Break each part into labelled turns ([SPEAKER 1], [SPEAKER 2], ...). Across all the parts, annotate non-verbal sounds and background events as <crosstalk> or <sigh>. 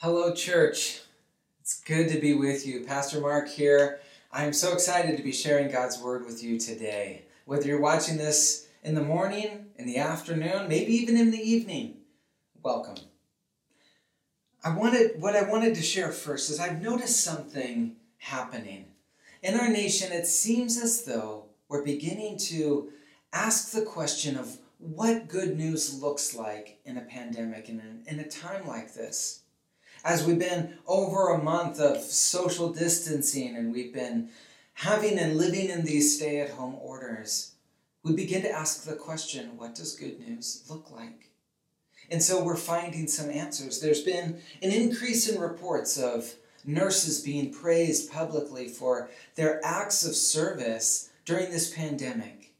[SPEAKER 1] Hello, church. It's good to be with you. Pastor Mark here. I'm so excited to be sharing God's Word with you today. Whether you're watching this in the morning, in the afternoon, maybe even in the evening, welcome. I wanted what I wanted to share first is I've noticed something happening. In our nation, it seems as though we're beginning to ask the question of what good news looks like in a pandemic and in a time like this as we've been over a month of social distancing and we've been having and living in these stay at home orders, we begin to ask the question what does good news look like? And so we're finding some answers. There's been an increase in reports of nurses being praised publicly for their acts of service during this pandemic.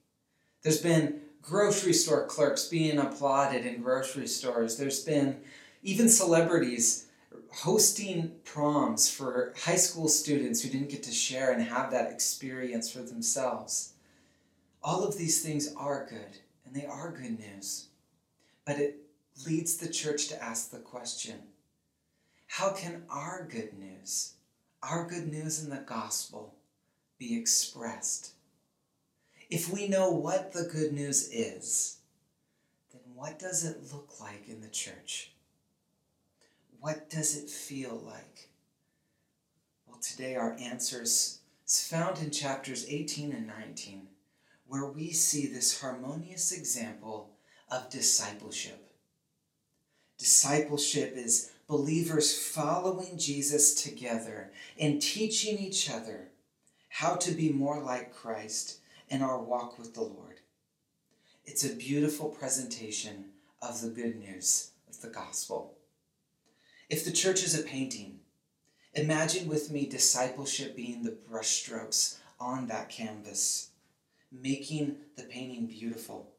[SPEAKER 1] There's been grocery store clerks being applauded in grocery stores. There's been even celebrities hosting proms for high school students who didn't get to share and have that experience for themselves. All of these things are good, and they are good news. But it leads the church to ask the question how can our good news, our good news in the gospel, be expressed? If we know what the good news is, then what does it look like in the church? What does it feel like? Well, today our answer is found in chapters 18 and 19, where we see this harmonious example of discipleship. Discipleship is believers following Jesus together and teaching each other how to be more like Christ in our walk with the Lord. It's a beautiful presentation of the good news of the gospel. If the church is a painting, imagine with me discipleship being the brushstrokes on that canvas, making the painting beautiful.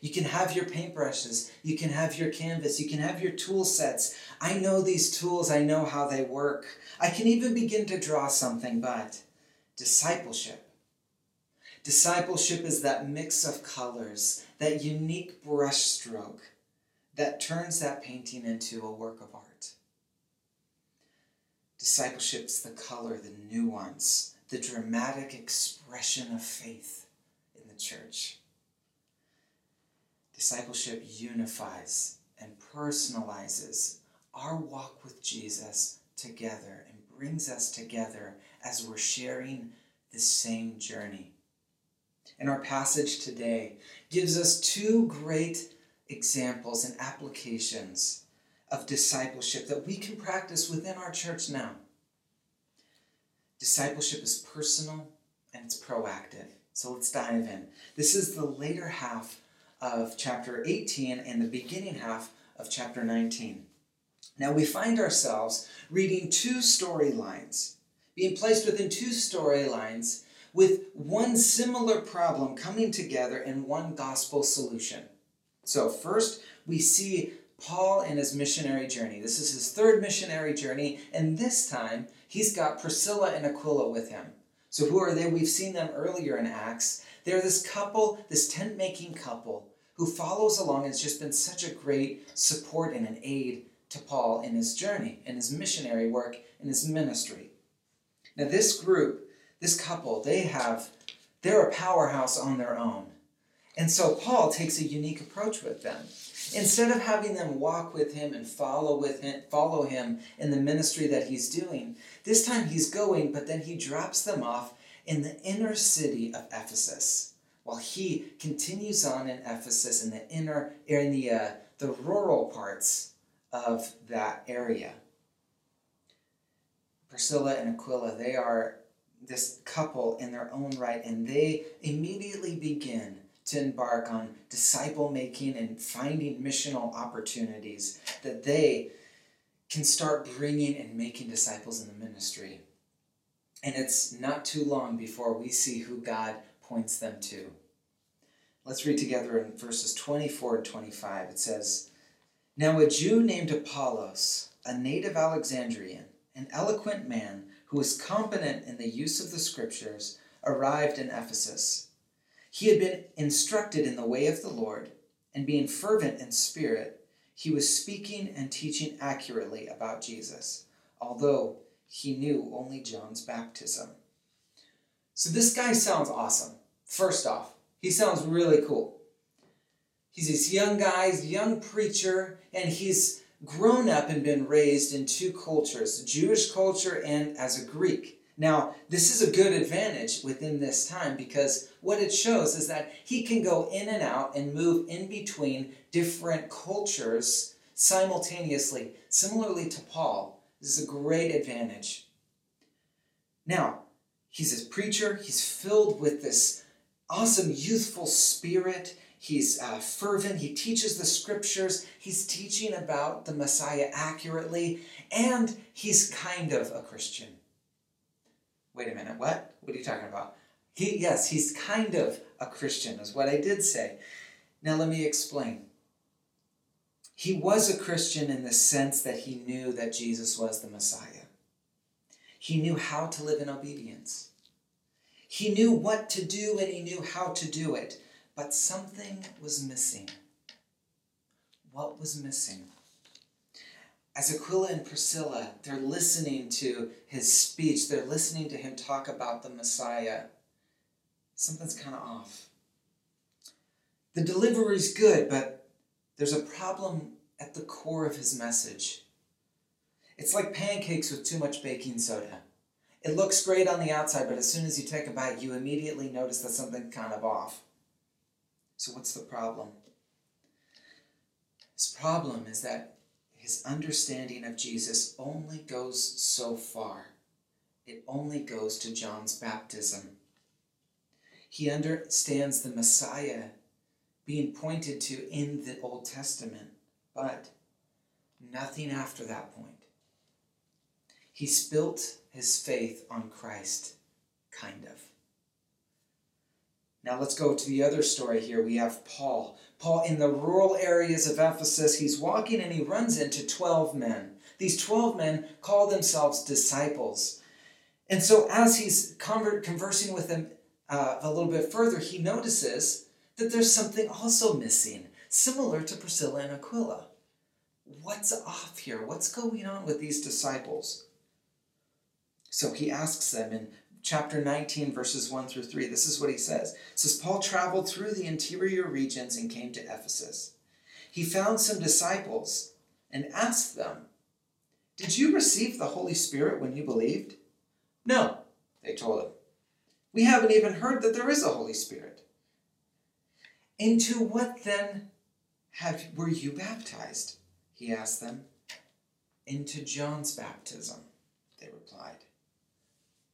[SPEAKER 1] You can have your paintbrushes, you can have your canvas, you can have your tool sets. I know these tools, I know how they work. I can even begin to draw something, but discipleship. Discipleship is that mix of colors, that unique brushstroke that turns that painting into a work of art. Discipleship's the color, the nuance, the dramatic expression of faith in the church. Discipleship unifies and personalizes our walk with Jesus together and brings us together as we're sharing the same journey. And our passage today gives us two great examples and applications of discipleship that we can practice within our church now. Discipleship is personal and it's proactive. So let's dive in. This is the later half of chapter 18 and the beginning half of chapter 19. Now we find ourselves reading two storylines, being placed within two storylines with one similar problem coming together in one gospel solution. So, first, we see Paul and his missionary journey. This is his third missionary journey, and this time he's got Priscilla and Aquila with him. So, who are they? We've seen them earlier in Acts. They're this couple, this tent making couple, who follows along and has just been such a great support and an aid to Paul in his journey, in his missionary work, in his ministry. Now, this group, this couple, they have, they're a powerhouse on their own. And so Paul takes a unique approach with them. Instead of having them walk with him and follow with him, follow him in the ministry that he's doing, this time he's going, but then he drops them off in the inner city of Ephesus, while he continues on in Ephesus in the inner, in the uh, the rural parts of that area. Priscilla and Aquila, they are this couple in their own right, and they immediately begin to embark on disciple making and finding missional opportunities that they can start bringing and making disciples in the ministry. And it's not too long before we see who God points them to. Let's read together in verses 24 and 25. It says, Now a Jew named Apollos, a native Alexandrian, an eloquent man who was competent in the use of the scriptures, arrived in Ephesus. He had been instructed in the way of the Lord, and being fervent in spirit, he was speaking and teaching accurately about Jesus, although he knew only John's baptism. So this guy sounds awesome. First off, he sounds really cool. He's this young guy, young preacher, and he's grown up and been raised in two cultures Jewish culture and as a Greek. Now, this is a good advantage within this time because what it shows is that he can go in and out and move in between different cultures simultaneously. Similarly to Paul, this is a great advantage. Now, he's a preacher, he's filled with this awesome youthful spirit. He's uh, fervent. He teaches the scriptures. He's teaching about the Messiah accurately. And he's kind of a Christian. Wait a minute, what? What are you talking about? He, yes, he's kind of a Christian, is what I did say. Now let me explain. He was a Christian in the sense that he knew that Jesus was the Messiah. He knew how to live in obedience. He knew what to do and he knew how to do it. But something was missing. What was missing? As Aquila and Priscilla, they're listening to his speech, they're listening to him talk about the Messiah, something's kind of off. The delivery is good, but there's a problem at the core of his message. It's like pancakes with too much baking soda. It looks great on the outside, but as soon as you take a bite, you immediately notice that something's kind of off. So, what's the problem? His problem is that his understanding of Jesus only goes so far. It only goes to John's baptism. He understands the Messiah being pointed to in the Old Testament, but nothing after that point. He's built his faith on Christ, kind of. Now let's go to the other story here. We have Paul. Paul, in the rural areas of Ephesus, he's walking and he runs into 12 men. These 12 men call themselves disciples. And so, as he's conversing with them uh, a little bit further, he notices that there's something also missing, similar to Priscilla and Aquila. What's off here? What's going on with these disciples? So he asks them in chapter 19, verses 1 through 3. This is what he says. It says, Paul traveled through the interior regions and came to Ephesus. He found some disciples and asked them, Did you receive the Holy Spirit when you believed? No, they told him. We haven't even heard that there is a Holy Spirit. Into what then have, were you baptized? He asked them. Into John's baptism, they replied.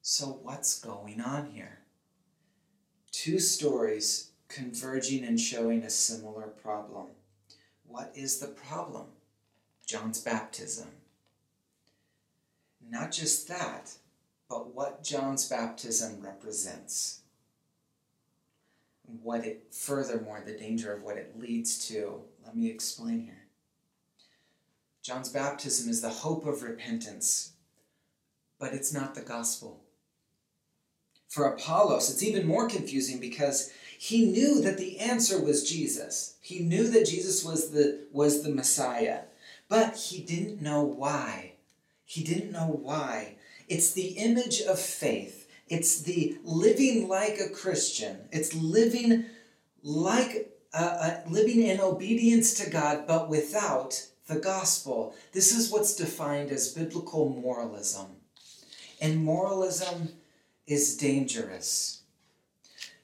[SPEAKER 1] So, what's going on here? Two stories converging and showing a similar problem. What is the problem? John's baptism. Not just that, but what John's baptism represents. What it, furthermore, the danger of what it leads to. Let me explain here. John's baptism is the hope of repentance, but it's not the gospel. For Apollos, it's even more confusing because he knew that the answer was Jesus. He knew that Jesus was the, was the Messiah, but he didn't know why. He didn't know why. It's the image of faith. It's the living like a Christian. It's living like uh, uh, living in obedience to God, but without the gospel. This is what's defined as biblical moralism. And moralism is dangerous.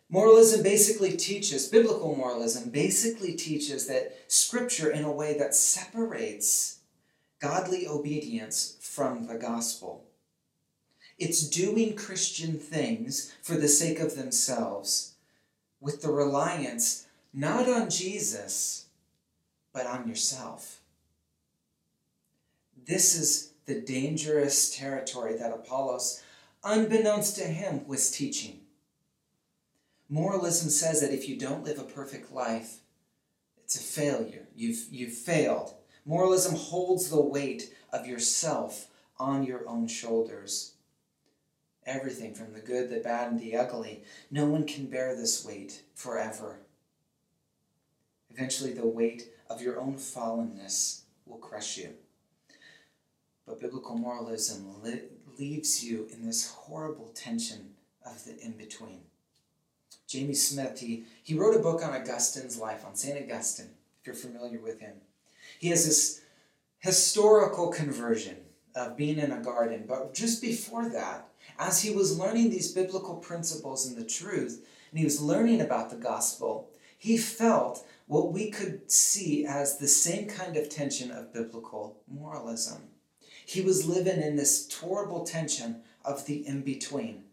[SPEAKER 1] Moralism basically teaches, biblical moralism basically teaches that Scripture in a way that separates godly obedience from the gospel. It's doing Christian things for the sake of themselves with the reliance not on Jesus, but on yourself. This is the dangerous territory that Apollos unbeknownst to him, was teaching. Moralism says that if you don't live a perfect life, it's a failure. You've, you've failed. Moralism holds the weight of yourself on your own shoulders. Everything from the good, the bad, and the ugly. No one can bear this weight forever. Eventually, the weight of your own fallenness will crush you. But biblical moralism li- leaves you in this horrible tension of the in between. Jamie Smith, he, he wrote a book on Augustine's life, on St. Augustine, if you're familiar with him. He has this historical conversion of being in a garden, but just before that, as he was learning these biblical principles and the truth, and he was learning about the gospel, he felt what we could see as the same kind of tension of biblical moralism. He was living in this horrible tension of the in between,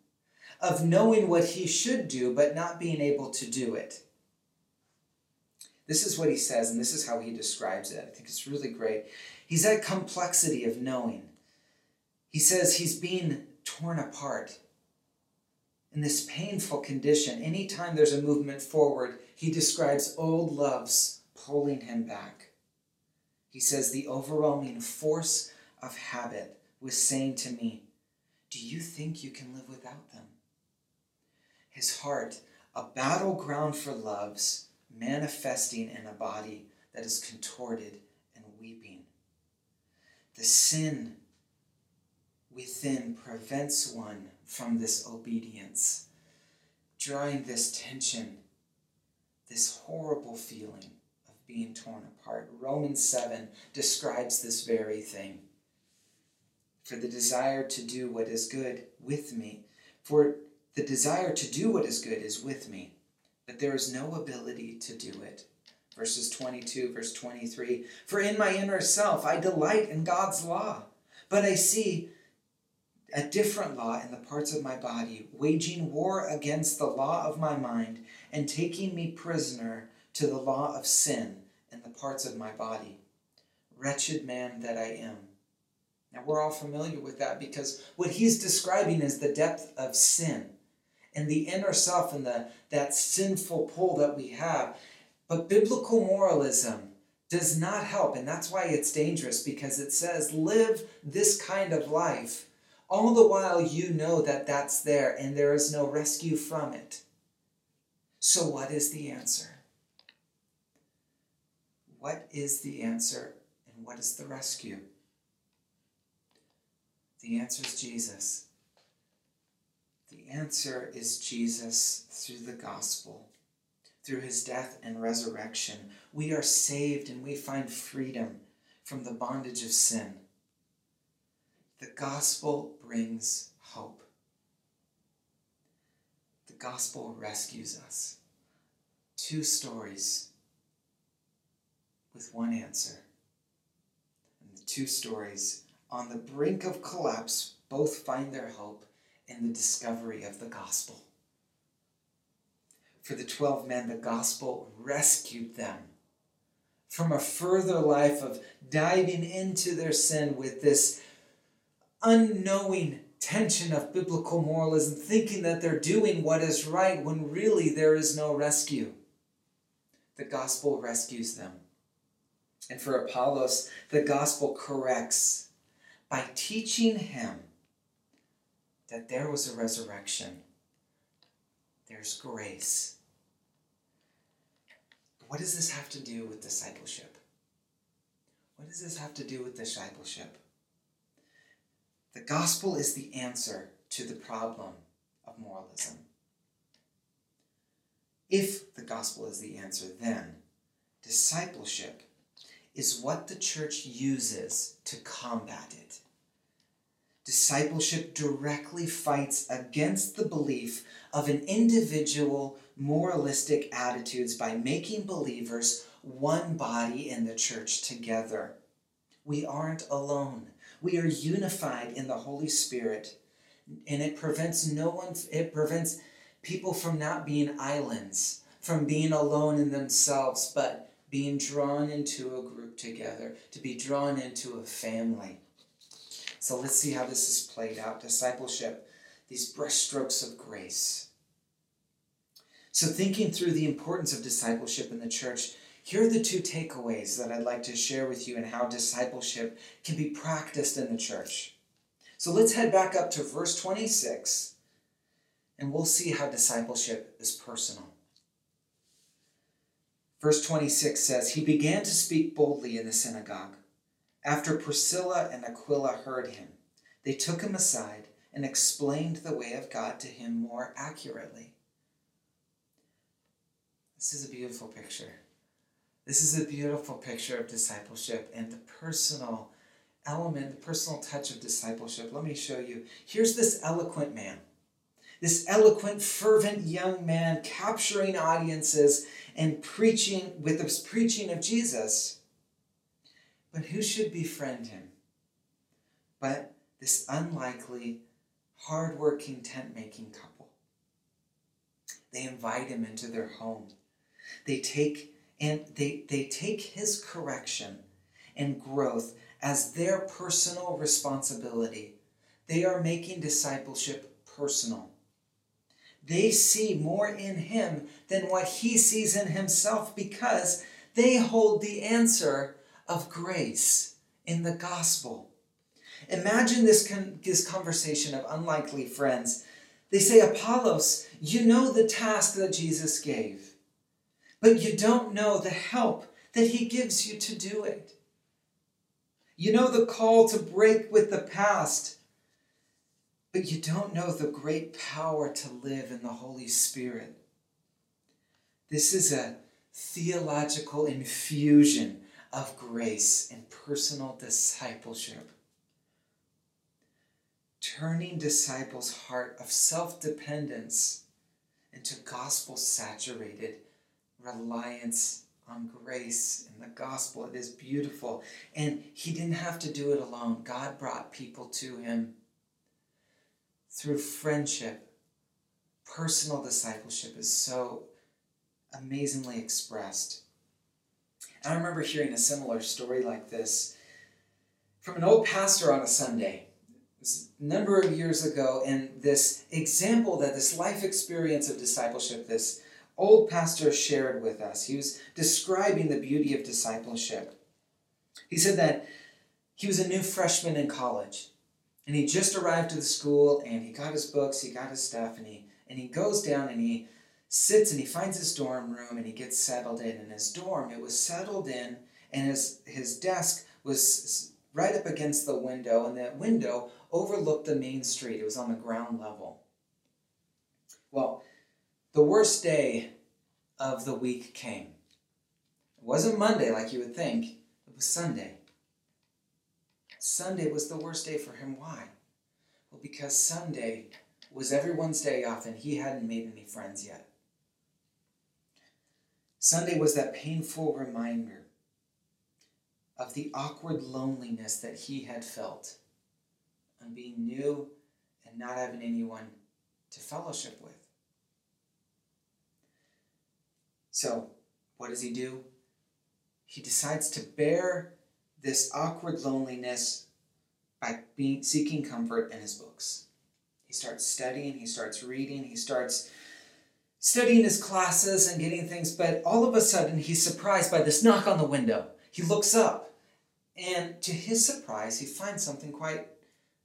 [SPEAKER 1] of knowing what he should do, but not being able to do it. This is what he says, and this is how he describes it. I think it's really great. He's that complexity of knowing. He says he's being torn apart in this painful condition. Anytime there's a movement forward, he describes old loves pulling him back. He says the overwhelming force of habit was saying to me, Do you think you can live without them? His heart, a battleground for loves, manifesting in a body that is contorted and weeping. The sin within prevents one from this obedience, drawing this tension, this horrible feeling of being torn apart. Romans 7 describes this very thing. For the desire to do what is good with me, for the desire to do what is good is with me, but there is no ability to do it. Verses 22, verse 23 For in my inner self I delight in God's law, but I see a different law in the parts of my body, waging war against the law of my mind and taking me prisoner to the law of sin in the parts of my body. Wretched man that I am. Now, we're all familiar with that because what he's describing is the depth of sin and the inner self and the, that sinful pull that we have. But biblical moralism does not help, and that's why it's dangerous because it says, live this kind of life all the while you know that that's there and there is no rescue from it. So, what is the answer? What is the answer and what is the rescue? The answer is Jesus. The answer is Jesus through the gospel, through his death and resurrection. We are saved and we find freedom from the bondage of sin. The gospel brings hope. The gospel rescues us. Two stories with one answer. And the two stories on the brink of collapse both find their hope in the discovery of the gospel. For the 12 men, the gospel rescued them from a further life of diving into their sin with this unknowing tension of biblical moralism, thinking that they're doing what is right when really there is no rescue. The gospel rescues them. And for Apollos, the gospel corrects by teaching him that there was a resurrection. There's grace. What does this have to do with discipleship? What does this have to do with discipleship? The gospel is the answer to the problem of moralism. If the gospel is the answer, then discipleship is what the church uses to combat it. Discipleship directly fights against the belief of an individual moralistic attitudes by making believers one body in the church together. We aren't alone. We are unified in the Holy Spirit, and it prevents no one, it prevents people from not being islands, from being alone in themselves, but being drawn into a group together, to be drawn into a family. So let's see how this is played out. Discipleship, these brushstrokes of grace. So, thinking through the importance of discipleship in the church, here are the two takeaways that I'd like to share with you and how discipleship can be practiced in the church. So let's head back up to verse 26 and we'll see how discipleship is personal. Verse 26 says, He began to speak boldly in the synagogue, After Priscilla and Aquila heard him, they took him aside and explained the way of God to him more accurately. This is a beautiful picture. This is a beautiful picture of discipleship and the personal element, the personal touch of discipleship. Let me show you. Here's this eloquent man, this eloquent, fervent young man capturing audiences and preaching with the preaching of Jesus. But who should befriend him? But this unlikely, hardworking tent making couple. They invite him into their home. They take and they, they take his correction and growth as their personal responsibility. They are making discipleship personal. They see more in him than what he sees in himself because they hold the answer of grace in the gospel. Imagine this, con- this conversation of unlikely friends. They say, Apollos, you know the task that Jesus gave, but you don't know the help that he gives you to do it. You know the call to break with the past, you don't know the great power to live in the Holy Spirit. This is a theological infusion of grace and personal discipleship. Turning disciples' heart of self dependence into gospel saturated reliance on grace and the gospel. It is beautiful. And he didn't have to do it alone. God brought people to him through friendship. Personal discipleship is so amazingly expressed. And I remember hearing a similar story like this from an old pastor on a Sunday. Number of years ago, and this example that this life experience of discipleship, this old pastor shared with us. He was describing the beauty of discipleship. He said that he was a new freshman in college and he just arrived to the school and he got his books, he got his stuff, and he and he goes down and he sits and he finds his dorm room and he gets settled in. In his dorm, it was settled in, and his his desk was right up against the window, and that window overlooked the main street. It was on the ground level. Well, the worst day of the week came. It wasn't Monday like you would think, it was Sunday. Sunday was the worst day for him. Why? Well, because Sunday was everyone's day off and he hadn't made any friends yet. Sunday was that painful reminder of the awkward loneliness that he had felt on being new and not having anyone to fellowship with. So, what does he do? He decides to bear this awkward loneliness by being, seeking comfort in his books. He starts studying, he starts reading, he starts studying his classes and getting things, but all of a sudden he's surprised by this knock on the window. He looks up, and to his surprise, he finds something quite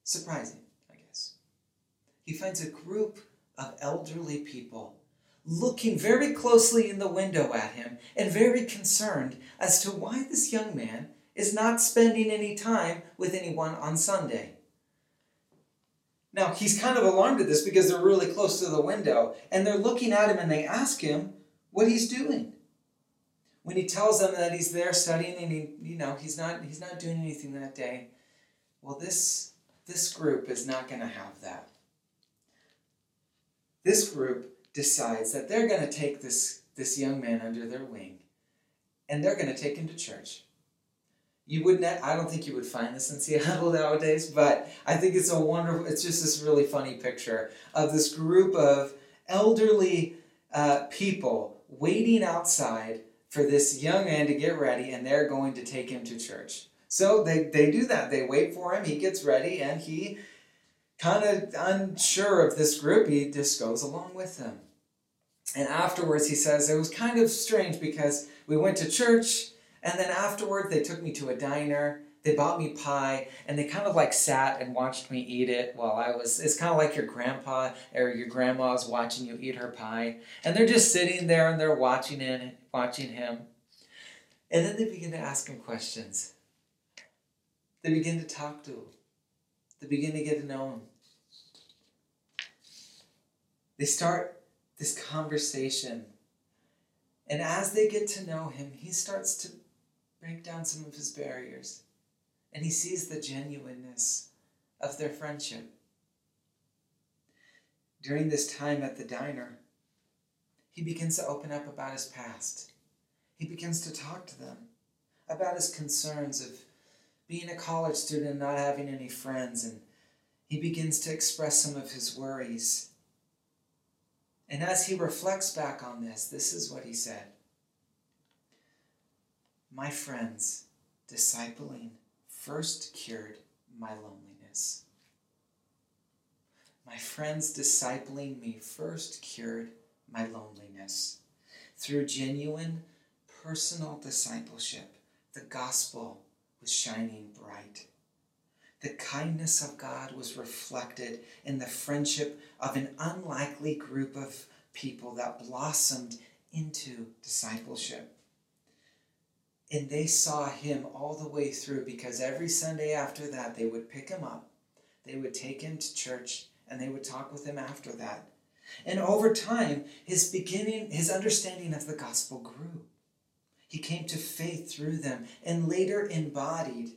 [SPEAKER 1] surprising, I guess. He finds a group of elderly people looking very closely in the window at him and very concerned as to why this young man is not spending any time with anyone on Sunday. Now, he's kind of alarmed at this because they're really close to the window and they're looking at him and they ask him what he's doing. When he tells them that he's there studying and he, you know, he's not he's not doing anything that day. Well, this this group is not going to have that. This group decides that they're going to take this, this young man under their wing and they're going to take him to church. You wouldn't, I don't think you would find this in Seattle <laughs> nowadays, but I think it's a wonderful, it's just this really funny picture of this group of elderly uh, people waiting outside for this young man to get ready and they're going to take him to church. So they, they do that. They wait for him, he gets ready, and he kind of unsure of this group, he just goes along with them. And afterwards, he says, it was kind of strange because we went to church, and then afterward, they took me to a diner. They bought me pie, and they kind of like sat and watched me eat it while I was. It's kind of like your grandpa or your grandma's watching you eat her pie, and they're just sitting there and they're watching it, watching him. And then they begin to ask him questions. They begin to talk to him. They begin to get to know him. They start this conversation. And as they get to know him, he starts to break down some of his barriers. And he sees the genuineness of their friendship. During this time at the diner, he begins to open up about his past. He begins to talk to them about his concerns of being a college student and not having any friends. And he begins to express some of his worries. And as he reflects back on this, this is what he said My friends, discipling first cured my loneliness. My friends discipling me first cured my loneliness. Through genuine personal discipleship, the gospel was shining bright. The kindness of God was reflected in the friendship of an unlikely group of people that blossomed into discipleship. And they saw him all the way through because every Sunday after that, they would pick him up, they would take him to church, and they would talk with him after that. And over time, his beginning, his understanding of the gospel grew. He came to faith through them and later embodied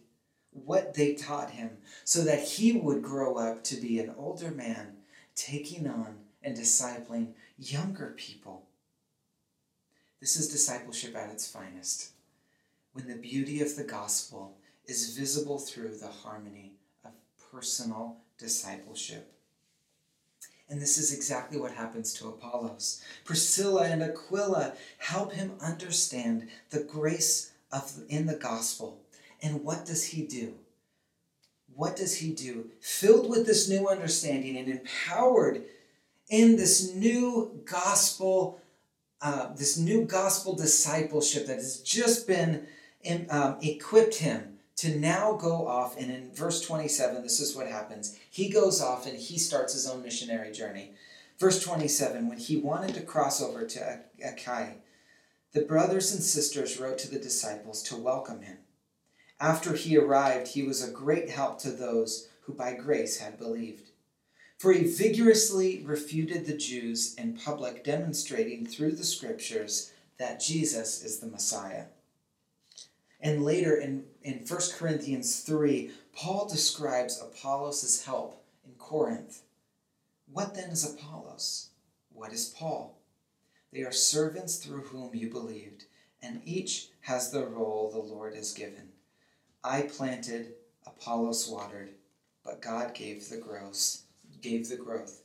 [SPEAKER 1] what they taught him so that he would grow up to be an older man, taking on and discipling younger people. This is discipleship at its finest, when the beauty of the gospel is visible through the harmony of personal discipleship. And this is exactly what happens to Apollos. Priscilla and Aquila help him understand the grace of in the gospel. And what does he do? What does he do? Filled with this new understanding and empowered in this new gospel, uh, this new gospel discipleship that has just been um, equipped him to now go off, and in verse 27, this is what happens. He goes off and he starts his own missionary journey. Verse 27 When he wanted to cross over to Achaia, the brothers and sisters wrote to the disciples to welcome him. After he arrived, he was a great help to those who by grace had believed. For he vigorously refuted the Jews in public, demonstrating through the scriptures that Jesus is the Messiah. And later in, in 1 Corinthians 3, Paul describes Apollos' help in Corinth. What then is Apollos? What is Paul? They are servants through whom you believed, and each has the role the Lord has given. I planted, Apollos watered, but God gave the growth. Gave the growth.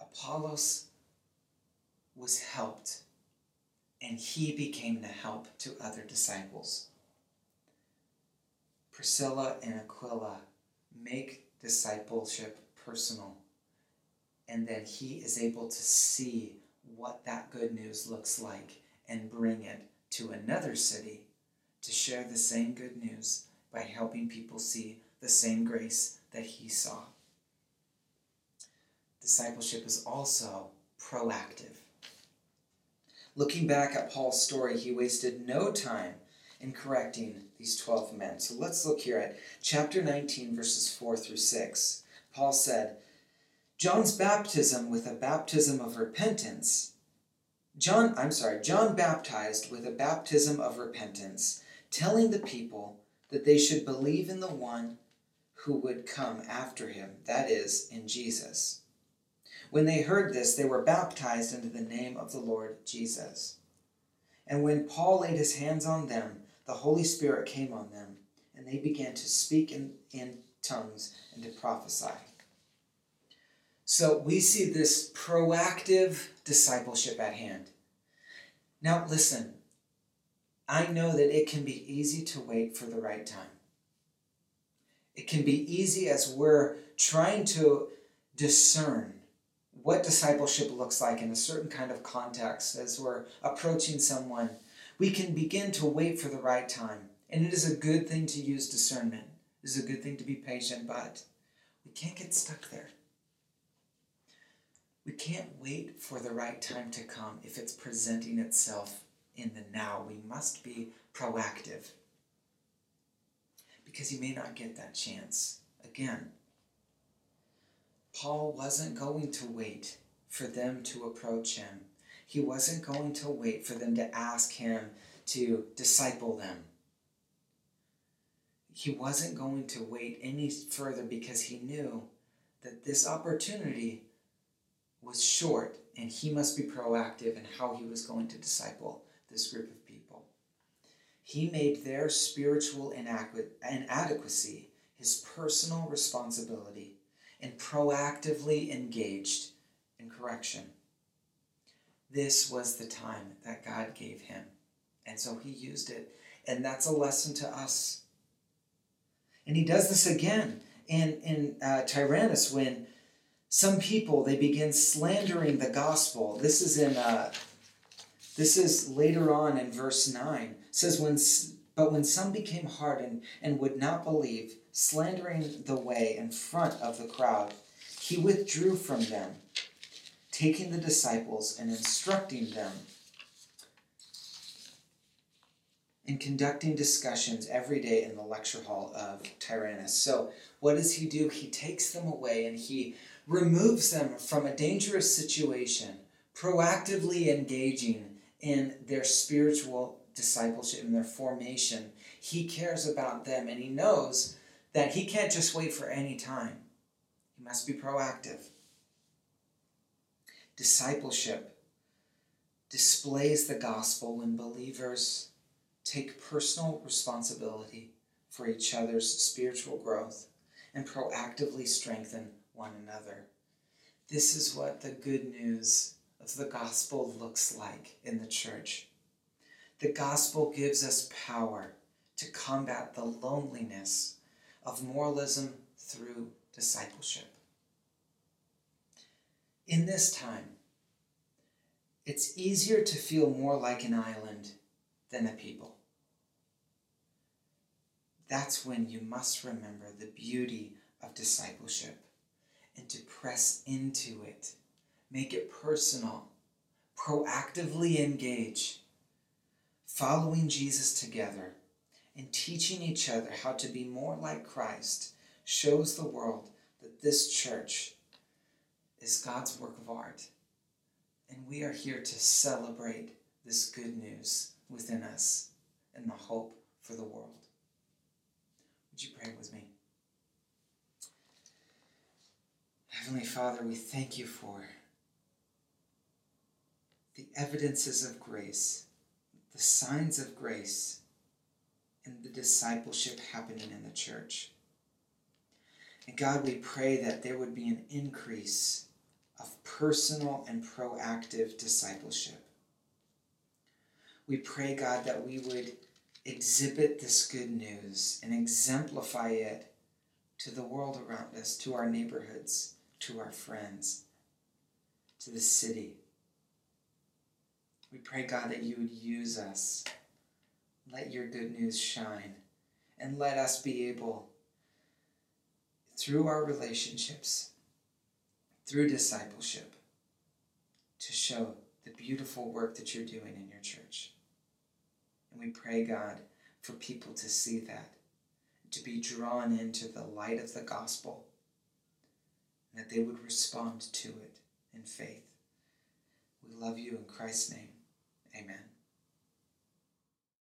[SPEAKER 1] Apollos was helped and he became the help to other disciples. Priscilla and Aquila make discipleship personal, and then he is able to see what that good news looks like and bring it to another city to share the same good news by helping people see the same grace that he saw. Discipleship is also proactive. Looking back at Paul's story, he wasted no time in correcting these 12 men. So let's look here at chapter 19, verses 4 through 6. Paul said, John's baptism with a baptism of repentance. John, I'm sorry, John baptized with a baptism of repentance, telling the people that they should believe in the one who would come after him, that is, in Jesus. When they heard this, they were baptized into the name of the Lord Jesus. And when Paul laid his hands on them, the Holy Spirit came on them, and they began to speak in, in tongues and to prophesy. So we see this proactive discipleship at hand. Now, listen, I know that it can be easy to wait for the right time. It can be easy as we're trying to discern what discipleship looks like in a certain kind of context as we're approaching someone, we can begin to wait for the right time. And it is a good thing to use discernment. It is a good thing to be patient, but we can't get stuck there. We can't wait for the right time to come if it's presenting itself in the now. We must be proactive. because you may not get that chance again. Paul wasn't going to wait for them to approach him. He wasn't going to wait for them to ask him to disciple them. He wasn't going to wait any further because he knew that this opportunity was short and he must be proactive in how he was going to disciple this group of people. He made their spiritual inadequacy his personal responsibility and proactively engaged in correction. This was the time that God gave him. And so he used it. And that's a lesson to us. And he does this again in, in uh, Tyrannus when some people they begin slandering the gospel. This is in uh, this is later on in verse 9. It says when but when some became hardened and would not believe, slandering the way in front of the crowd, he withdrew from them, taking the disciples and instructing them and conducting discussions every day in the lecture hall of Tyrannus. So, what does he do? He takes them away and he removes them from a dangerous situation, proactively engaging in their spiritual discipleship and their formation. He cares about them and he knows that he can't just wait for any time. He must be proactive. Discipleship displays the gospel when believers take personal responsibility for each other's spiritual growth and proactively strengthen one another. This is what the good news of the gospel looks like in the church. The gospel gives us power to combat the loneliness of moralism through discipleship. In this time, it's easier to feel more like an island than a people. That's when you must remember the beauty of discipleship and to press into it. Make it personal. Proactively engage. Following Jesus together and teaching each other how to be more like Christ shows the world that this church is God's work of art. And we are here to celebrate this good news within us and the hope for the world. Would you pray with me? Heavenly Father, we thank you for the evidences of grace, the signs of grace and the discipleship happening in the church. And God, we pray that there would be an increase of personal and proactive discipleship. We pray, God, that we would exhibit this good news and exemplify it to the world around us, to our neighborhoods, to our friends, to the city. We pray, God, that you would use us let your good news shine. And let us be able, through our relationships, through discipleship, to show the beautiful work that you're doing in your church. And we pray, God, for people to see that, to be drawn into the light of the gospel, and that they would respond to it in faith. We love you in Christ's name. Amen.